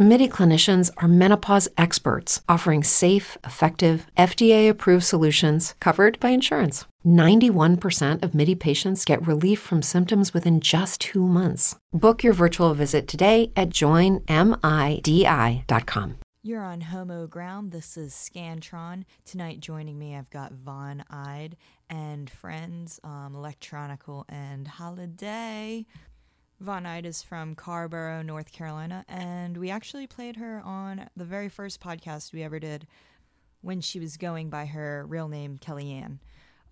MIDI clinicians are menopause experts offering safe, effective, FDA approved solutions covered by insurance. 91% of MIDI patients get relief from symptoms within just two months. Book your virtual visit today at joinmidi.com. You're on Homoground. This is Scantron. Tonight, joining me, I've got Von Eyed and friends, um, Electronical and Holiday. Von Eyed is from Carrboro, North Carolina, and we actually played her on the very first podcast we ever did when she was going by her real name, Kellyanne.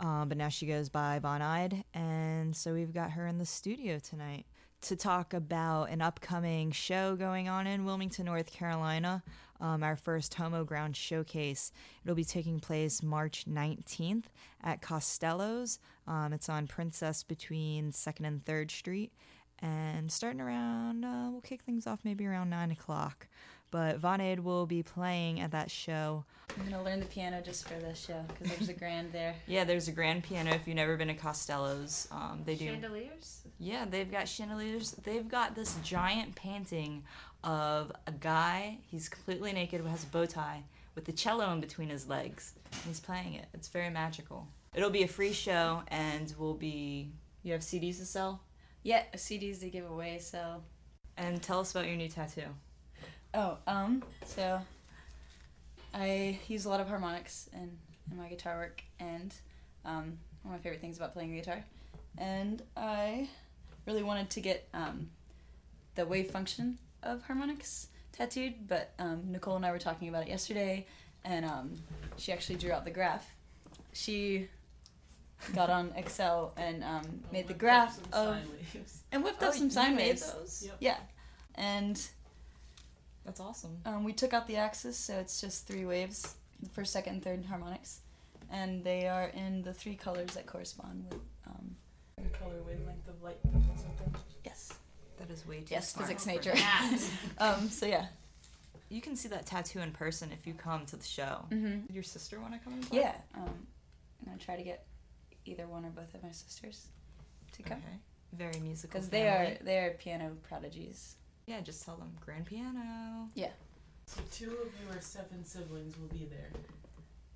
Um, but now she goes by Von Eyed, and so we've got her in the studio tonight to talk about an upcoming show going on in Wilmington, North Carolina. Um, our first Homoground showcase. It'll be taking place March 19th at Costello's. Um, it's on Princess between 2nd and 3rd Street. And starting around, uh, we'll kick things off maybe around 9 o'clock. But Von Aid will be playing at that show. I'm gonna learn the piano just for this show because there's a grand there. Yeah, there's a grand piano if you've never been to Costello's. Um, they do. Chandeliers. Yeah, they've got chandeliers. They've got this giant painting of a guy. He's completely naked, has a bow tie, with the cello in between his legs. He's playing it. It's very magical. It'll be a free show, and we'll be. You have CDs to sell, Yeah, CDs they give away. So and tell us about your new tattoo. oh um so I use a lot of harmonics in, in my guitar work, and um, one of my favorite things about playing the guitar, and I really wanted to get um, the wave function of harmonics tattooed, but um, Nicole and I were talking about it yesterday, and um, she actually drew out the graph. She got on Excel and um, made the graph of and whipped up Oh, some you sine made waves. those? Yeah, and That's awesome. um, we took out the axis, so it's just three waves, the first, second, and third harmonics, and they are in the three colors that correspond with. Um, The color wavelength of light or something. yes, That is way too yes, smart physics for major. that. um, so yeah. you can see that tattoo in person if you come to the show. hmm Did your sister want to come and play? Yeah. Um, I'm gonna try to get either one or both of my sisters to come Okay. Very musical. because they are they are piano prodigies. Yeah, just tell them grand piano. Yeah. So two of your seven siblings will be there.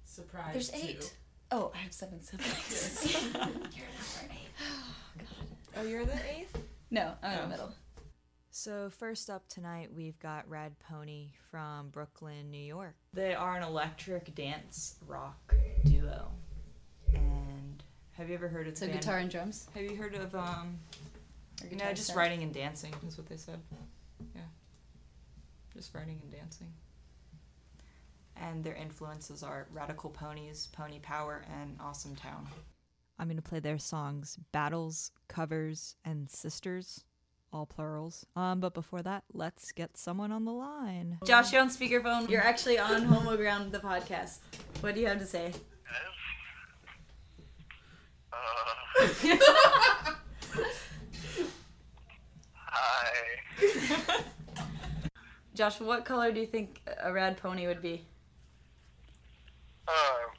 Surprise. There's two. eight. Oh, I have seven siblings. Yes. You're number eight. Oh, you're the eighth? No, I'm in Oh. the middle. So, first up tonight, we've got Rad Pony from Brooklyn, New York. They are an electric dance rock duo. And have you ever heard of So the band- guitar and drums. Have you heard of, um, Or no, guitar just set? writing and dancing is what they said. Yeah. Just writing and dancing. And their influences are Radical Ponies, Pony Power, and Awesome Town. I'm going to play their songs Battles, Covers, and Sisters, all plurals. Um, but before that, let's get someone on the line. Josh, you're on speakerphone. You're actually on Homoground, the podcast. What do you have to say? Hi. Josh, what color do you think a rad pony would be? Uh,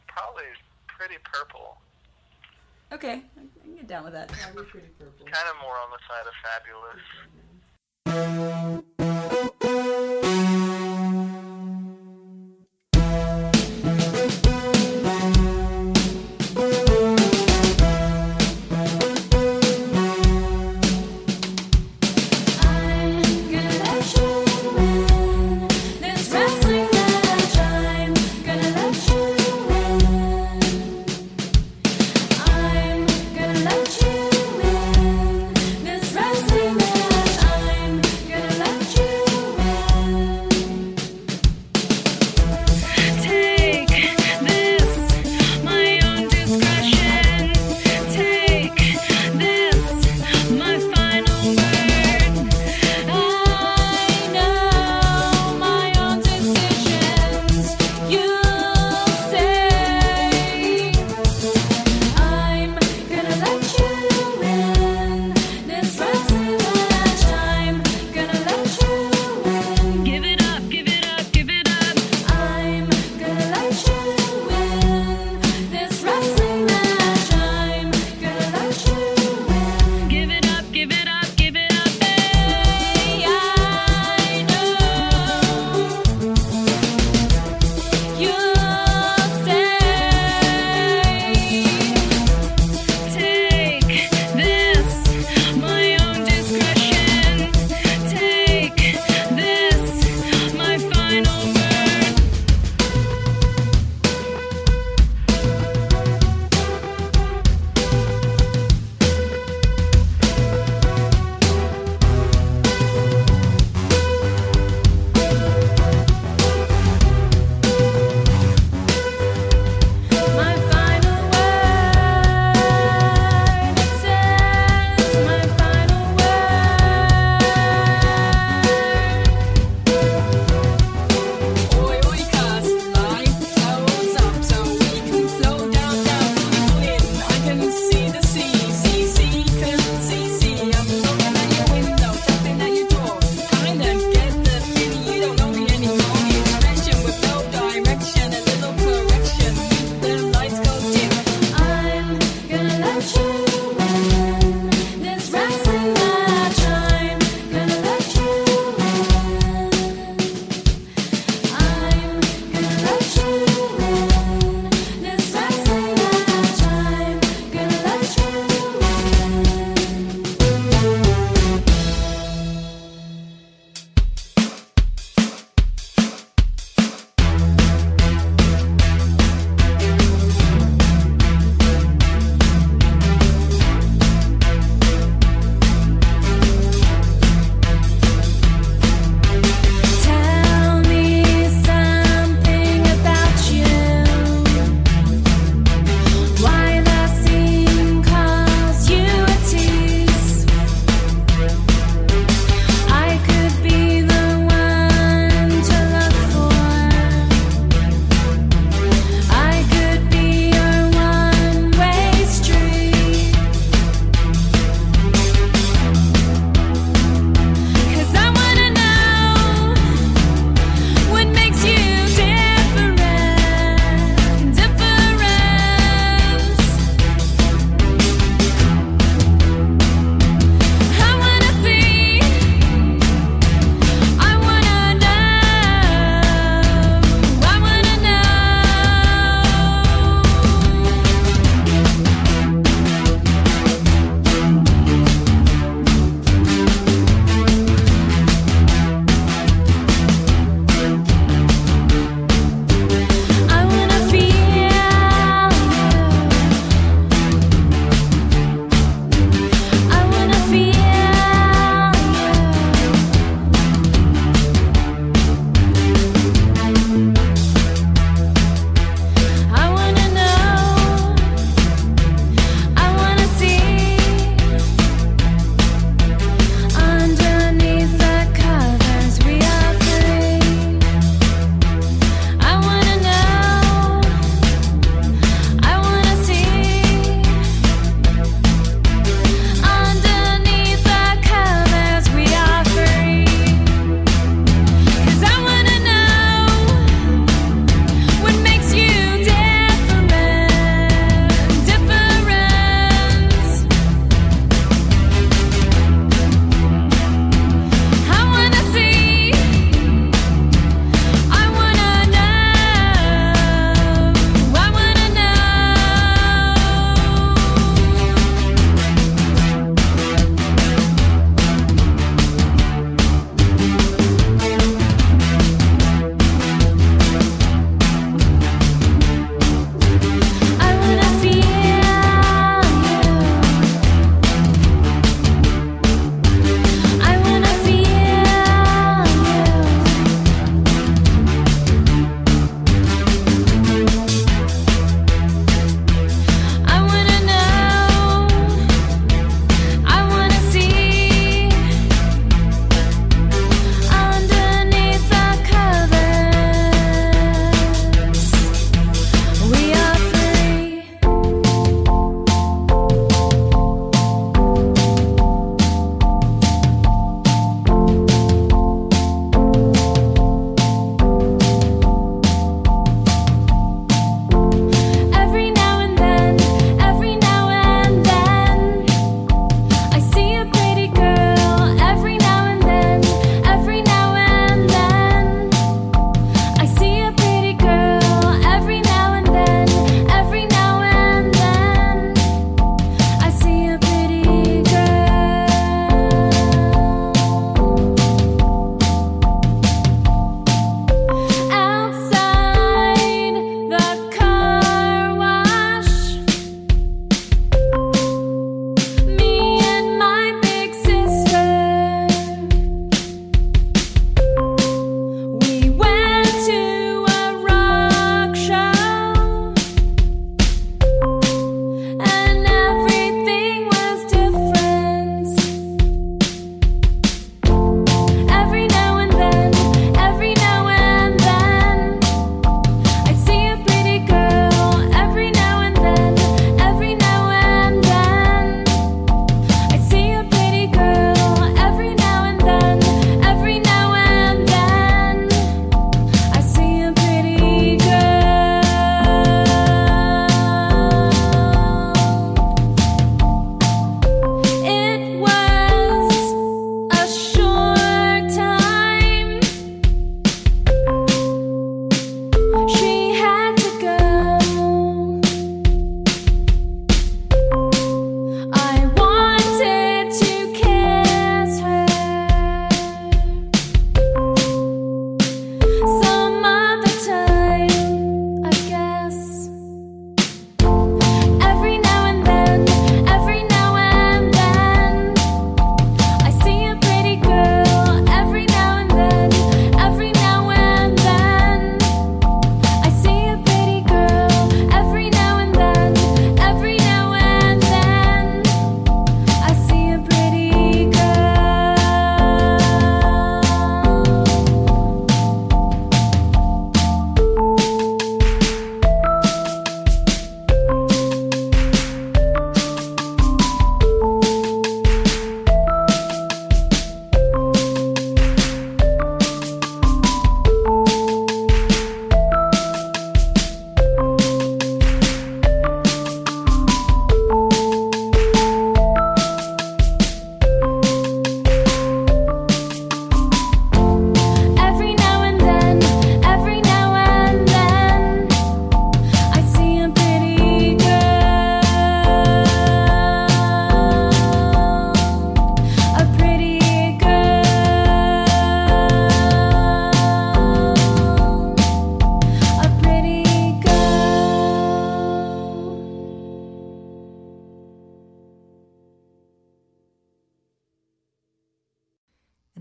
probably pretty purple. Okay, I can get down with that. Probably pretty purple. Kind of more on the side of fabulous.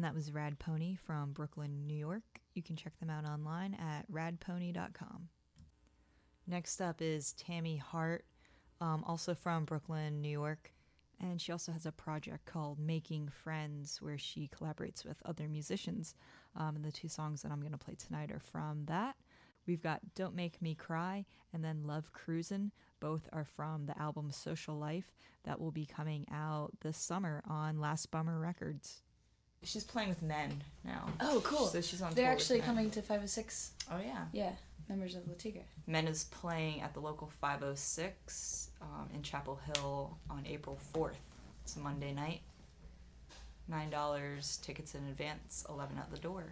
And that was Rad Pony from Brooklyn, New York. You can check them out online at radpony.com. Next up is Tammy Hart, um, also from Brooklyn, New York. And she also has a project called Making Friends, where she collaborates with other musicians. Um, and the two songs that I'm going to play tonight are from that. We've got Don't Make Me Cry and then Love Cruisin'. Both are from the album Social Life that will be coming out this summer on Last Bummer Records. She's playing with men now. Oh, cool. So she's on They're actually coming to 506. Oh, yeah. Yeah, members of Le Tigre. Men is playing at the local 506 um, in Chapel Hill on April 4th. It's a Monday night. $9 tickets in advance, 11 at the door.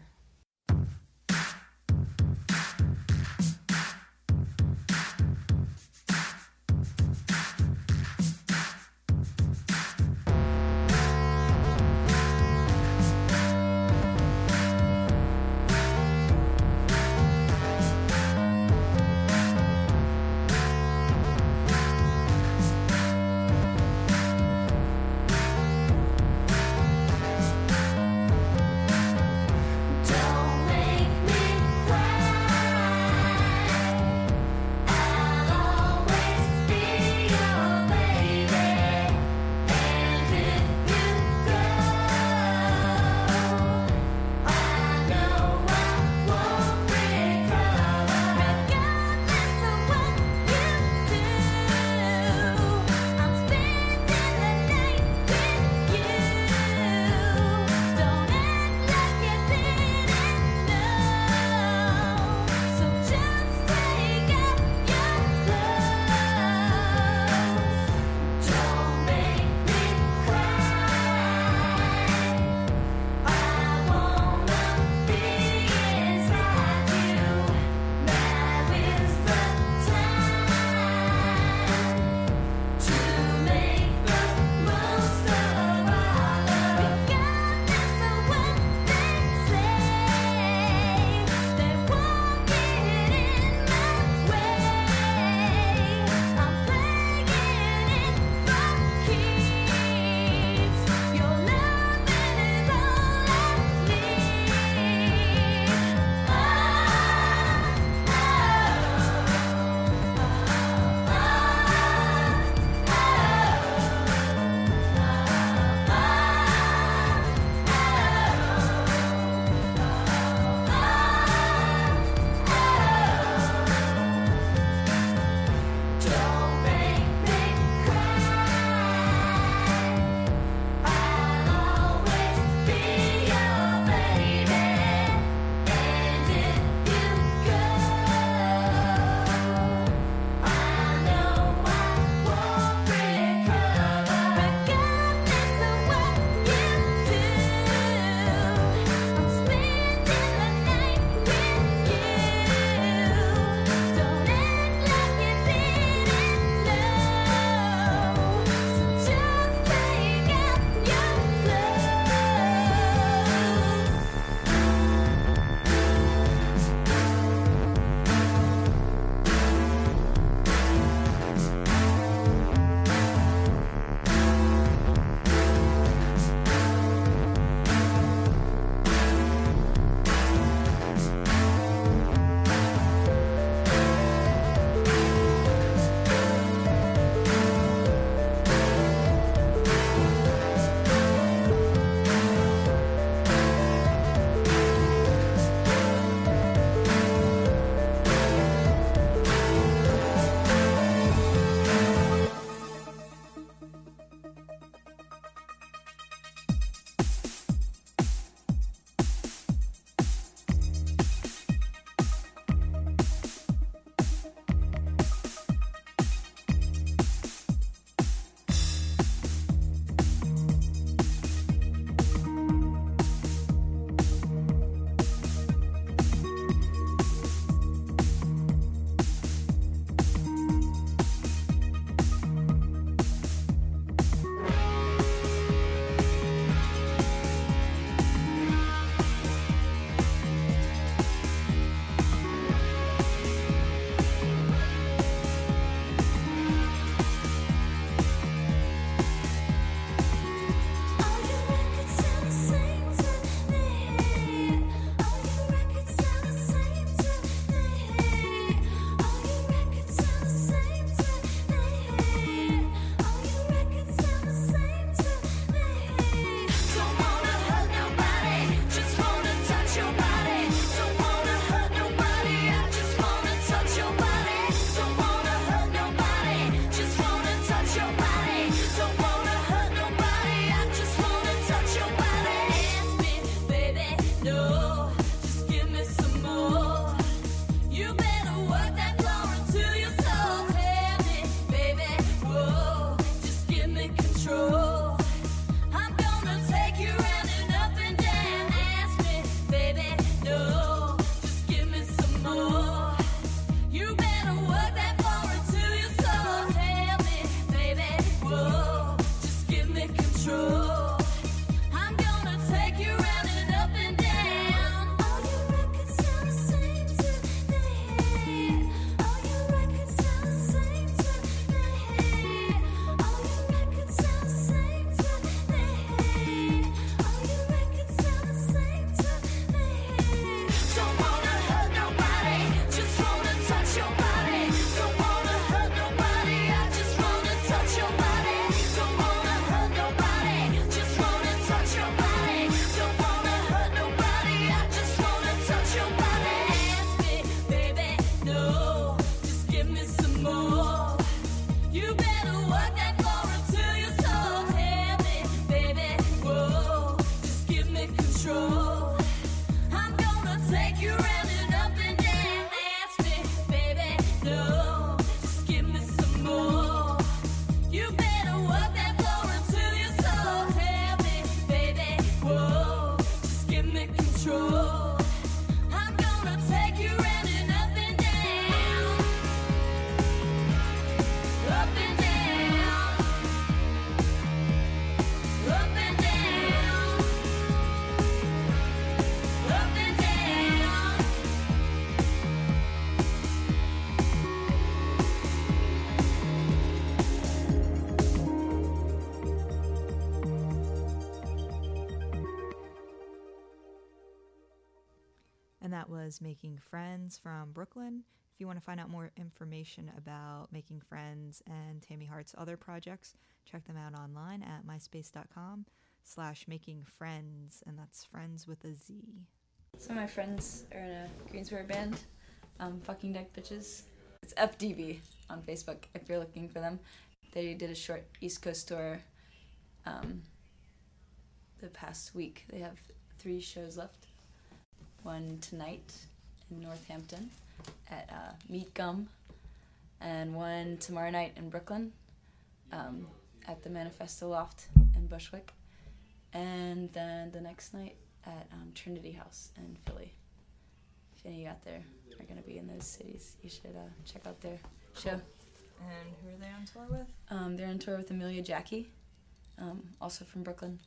Making Friends from Brooklyn. If you want to find out more information about Making Friends and Tammy Hart's other projects, check them out online at myspace.com slash making friends, and that's friends with a Z. Some of my friends are in a Greensboro band, um, Fucking Deck Bitches. It's FDB on Facebook if you're looking for them. They did a short East Coast tour um, the past week. They have three shows left. One tonight in Northampton at uh, Meat Gum, and one tomorrow night in Brooklyn um, at the Manifesto Loft in Bushwick, and then the next night at um, Trinity House in Philly. If any of you out there are going to be in those cities, you should uh, check out their show. And who are they on tour with? Um, they're on tour with Amelia Jackie, um, also from Brooklyn,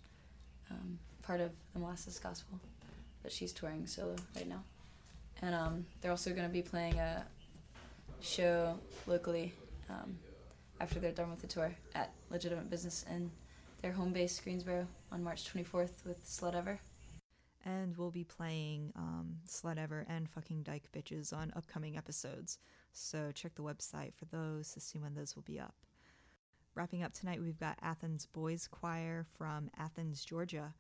um, part of the Molasses Gospel, but she's touring solo right now. And um, they're also going to be playing a show locally um, after they're done with the tour at Legitimate Business in their home base, Greensboro, on March 24th with Slut Ever. and we'll be playing um, Sled Ever and Fucking Dyke Bitches on upcoming episodes. So check the website for those to see when those will be up. Wrapping up tonight, we've got Athens Boys Choir from Athens, Georgia.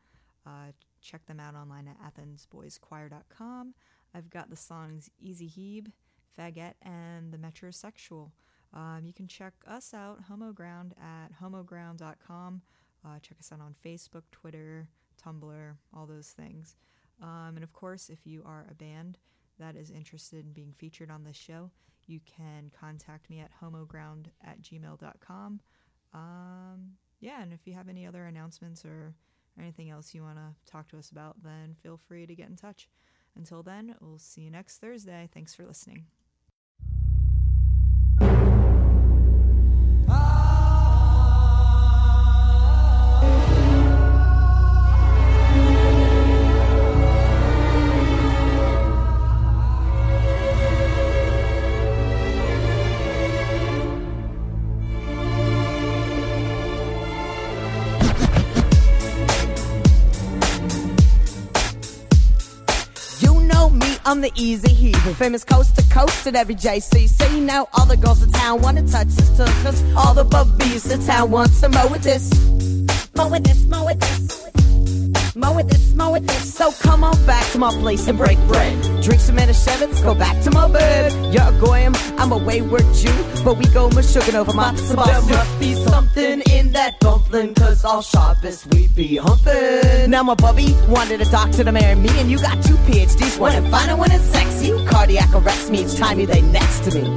Uh, check them out online at athensboyschoir.com. I've got the songs Easy Heeb, Faggot, and The Metrosexual. Um, you can check us out, Homoground, at homoground.com. Uh, check us out on Facebook, Twitter, Tumblr, all those things. Um, and of course, if you are a band that is interested in being featured on this show, you can contact me at homoground at gmail.com. Um, yeah, and if you have any other announcements or anything else you want to talk to us about, then feel free to get in touch. Until then, we'll see you next Thursday. Thanks for listening. I'm the easy heathen. Famous coast to coast at every JCC. Now all the girls in town wanna touch this. Cause all the bubbies in town want to mow with this. Mow with this, mow with this. With this, with this. So come on back to my place and break bread. Drink some Manischewitz, go back to my bed. You're a goyim, I'm a wayward Jew. But we go mashugging over my There must be something in that dumpling. Cause all Shabbos we be humping. Now my bubby wanted a doctor to marry me. And you got two PhDs, one in fine and one in sexy. You cardiac arrest me each time you lay next to me.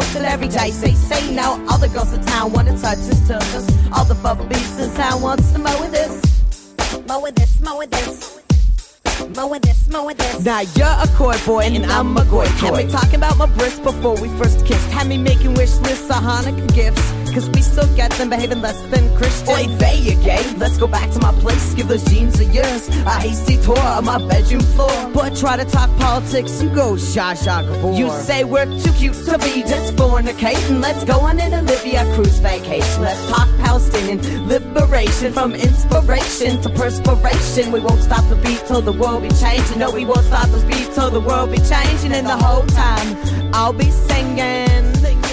To every day. Say, say now, all the girls in town wanna touch this to us. All the bubbies in town wants to mow with this. Mow with this, mow with this. Mow with this, mow with this. Now you're a coy boy and I'm a goy toy. Had me talking about my breasts before we first kissed. Had me making wish lists of Hanukkah gifts. Cause we still get them behaving less than Christian. Oi, there you gay. Let's go back to my place. Give those jeans a yours a hasty tour of my bedroom floor. But try to talk politics, you go Zsa Zsa Gabor. You say we're too cute to be just fornicating. Let's go on an Olivia cruise vacation. Let's talk Palestinian liberation from inspiration to perspiration. We won't stop the beat till the world be changing. No, we won't stop the beat till the world be changing. And the whole time I'll be singing, singing,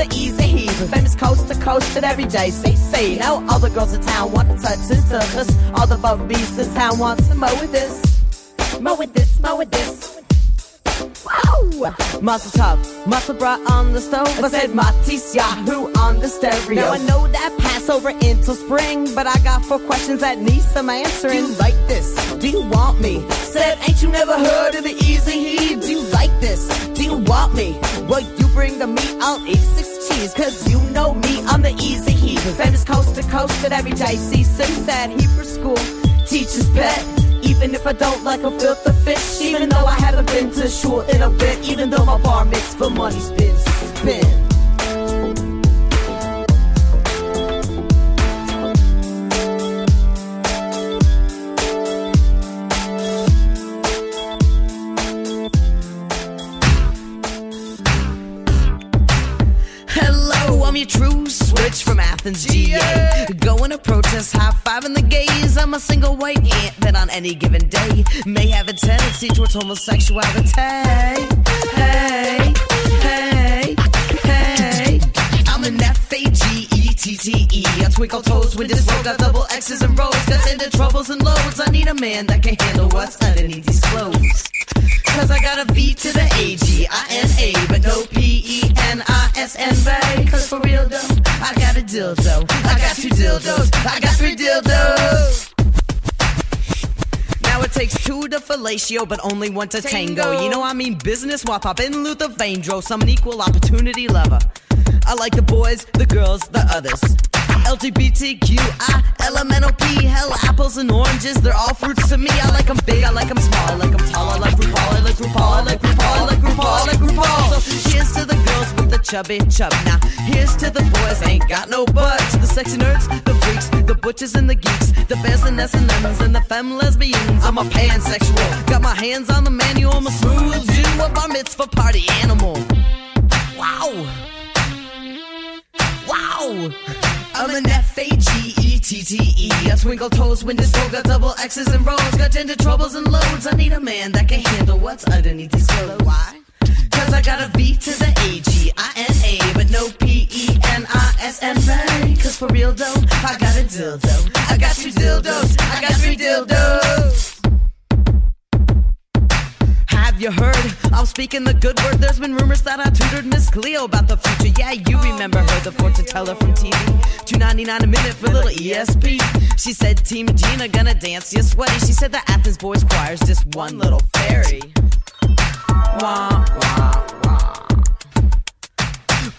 the easy heat. Famous coast to coast at every JCC. Now all the girls in town want to touch this surface. All the bubbies in town want to mow with this. Mow with this, mow with this. Wow! Muscle tough, muscle bra on the stove. I said Matisyahu on the stereo. Now I know that Passover into spring, but I got four questions that need some answering. Do you like this? Do you want me? Said, ain't you never heard of the easy heat? Do you like this? Do you want me? Bring the meat, I'll eat six cheese. Cause you know me, I'm the easy heat. Famous coast to coast at every JC. Said Hebrew school, teacher's pet. Even if I don't like a filter fish, even though I haven't been to shore in a bit, even though my bar mitzvah money's been spent. Switch from Athens, GA. Going to protest, high five in the gaze. I'm a single white ant that on any given day may have a tendency towards homosexuality. Hey, hey, hey, hey. I'm an F A G E T T E. I twinkle toes when this road got double X's and rows. Got into troubles and loads. I need a man that can handle what's underneath these clothes. Cause I got a V to the A G I N A, but no P E N I S N bae. Cause for real though, I got a dildo. I got two dildos. I got three dildos. Now it takes two to fellatio, but only one to tango. You know I mean business while poppin' Luther Vandross. I'm an equal opportunity lover. I like the boys, the girls, the others. LGBTQI, LMNOP, hell, apples and oranges, they're all fruits to me. I like them big, I like them small, I like them tall, I like RuPaul, I like RuPaul, I like RuPaul, I like RuPaul, I like RuPaul. So here's to the girls with the chubby chub. Now here's to the boys, ain't got no butts. The sexy nerds, the freaks, the butches and the geeks, the bears and S&Ms and the femme lesbians. I'm a pansexual, got my hands on the manual, I'm a smooth Jew, a bar mitzvah party animal. Wow. Wow! I'm an F A G E T T E. I twinkle toes when this got double X's and rows. Got gender troubles and loads. I need a man that can handle what's underneath these clothes. Why? Cause I got a V to the A G I N A, but no P E N I S N A. Cause for real though, I got a dildo. I got two dildos. I got three dildos. Have you heard? I'm speaking the good word. There's been rumors that I tutored Miss Cleo about the future. Yeah, you remember her, the fortune teller from TV. Two ninety nine a minute for little ESP. She said Team Gina gonna dance you sweaty. She said the Athens Boys Choir's just one little fairy. Wah, wah, wah.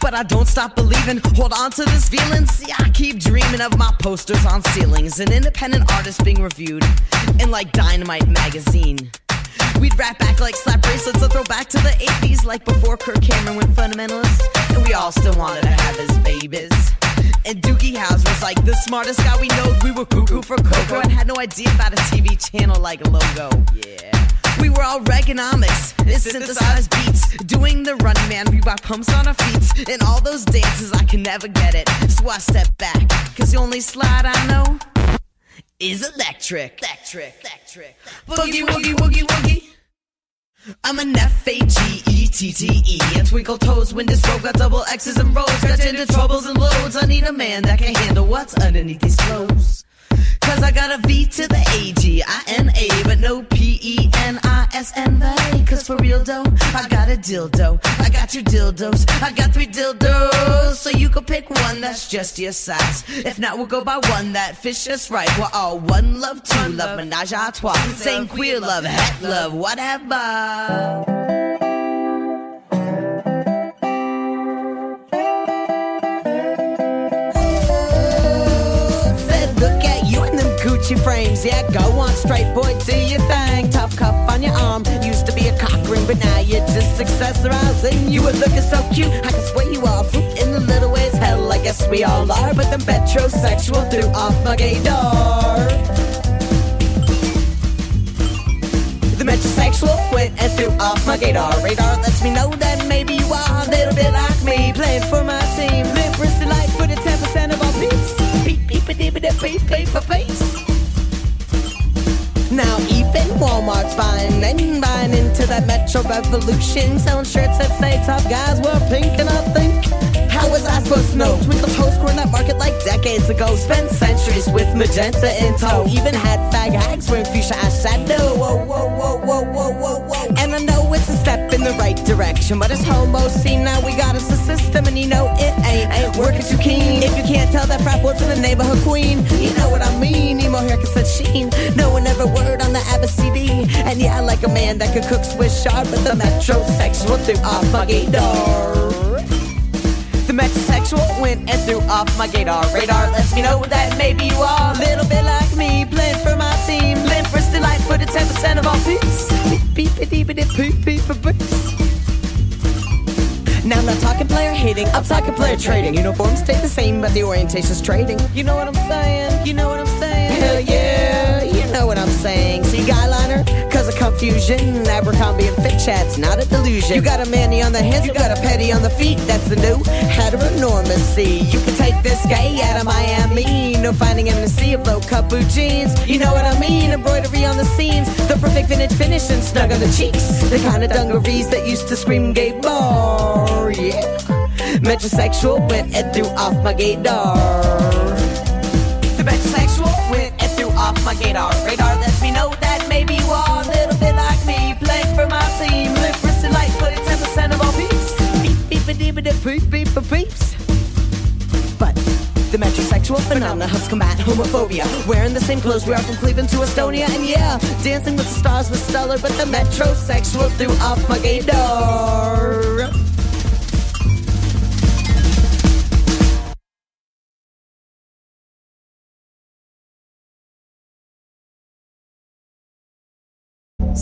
But I don't stop believing. Hold on to this feeling. See, I keep dreaming of my posters on ceilings. An independent artist being reviewed in like Dynamite magazine. We'd rap back like slap bracelets, a throwback to the 80s, like before Kirk Cameron went fundamentalist. And we all still wanted to have his babies. And Doogie Howser was like the smartest guy we know. We were cuckoo for Coco and had no idea about a TV channel like Logo. Yeah. We were all Reaganomics, and synthesized beats. Doing the running man, we Reebok pumps on our feet. And all those dances, I can never get it. So I step back, cause the only slide I know is electric. Electric, electric. Boogie, woogie, woogie, woogie. I'm an F A G E T T E. And twinkle toes when this road got double X's and rows. Got gender troubles and loads. I need a man that can handle what's underneath these clothes. Cause I got a V to the A G I N A, but no P E N I S N A. Cause for real though, I got a dildo. I got two dildos. I got three dildos. So you can pick one that's just your size. If not, we'll go by one that fits just right. We're all one love, two love, menage a trois. Same queer love, het love, whatever. Gucci frames. Yeah, go on, straight boy, do your thing. Tough cuff on your arm. Used to be a cock ring, but now you're just accessorizing. You were looking so cute, I can swear you are. Fruit in the little ways, hell, I guess we all are. But the metrosexual threw off my gaydar. The metrosexual went and threw off my gaydar. Radar lets me know that maybe you are a little bit like me. Playing for my team. Live wrist light for the 10% of our peeps. Beep, beep, beep, beep, beep, beep, paper face. Now even Walmart's buying and buying into that Metro Revolution. Selling shirts that say top guys were pink and I think how was I supposed to know? Twinkle toes were in that market like decades ago. Spent centuries with magenta in tow. Even had fag hags wearing fuchsia eyeshadow. Whoa, whoa, whoa, whoa, whoa, whoa, whoa. And I know in the right direction, but it's homo scene now. We got us a system, and you know it ain't ain't working too keen. If you can't tell that frat wasn't the neighborhood queen, you know what I mean. Emo haircut said sheen. No one ever word on the ABCD. And yeah, I like a man that could cook Swiss chard, but the metrosexual threw off my gaydar. The metrosexual went and threw off my gaydar. Radar lets me know that maybe you are a little bit like me, playing for my team. Limp wrist delight for the 10% of peeps. Beep, beep, beep, beep, beep, beep, beep, beep. Now I'm not talking player hating, I'm talking player trading. Uniforms stay the same, but the orientation's trading. You know what I'm saying? You know what I'm saying? Hell yeah, you know what I'm saying. See, guy liner, cause come confusion. Abercrombie and Fitch chat's not a delusion. You got a manny on the hands, you got a petty on the feet. That's the new heteronormacy. You can take this gay out of Miami. No finding him in a sea of low cut boot jeans. You know what I mean? Embroidery on the seams. The perfect vintage finish and snug on the cheeks. The kind of dungarees that used to scream gay bar. Yeah. Metrosexual went and threw off my gaydar. The metrosexual went and threw off my gaydar. Radar metrosexual phenomena helps combat homophobia. Wearing the same clothes we are from Cleveland to Estonia, and yeah, dancing with the stars was stellar. But the metrosexual threw off my gaydar.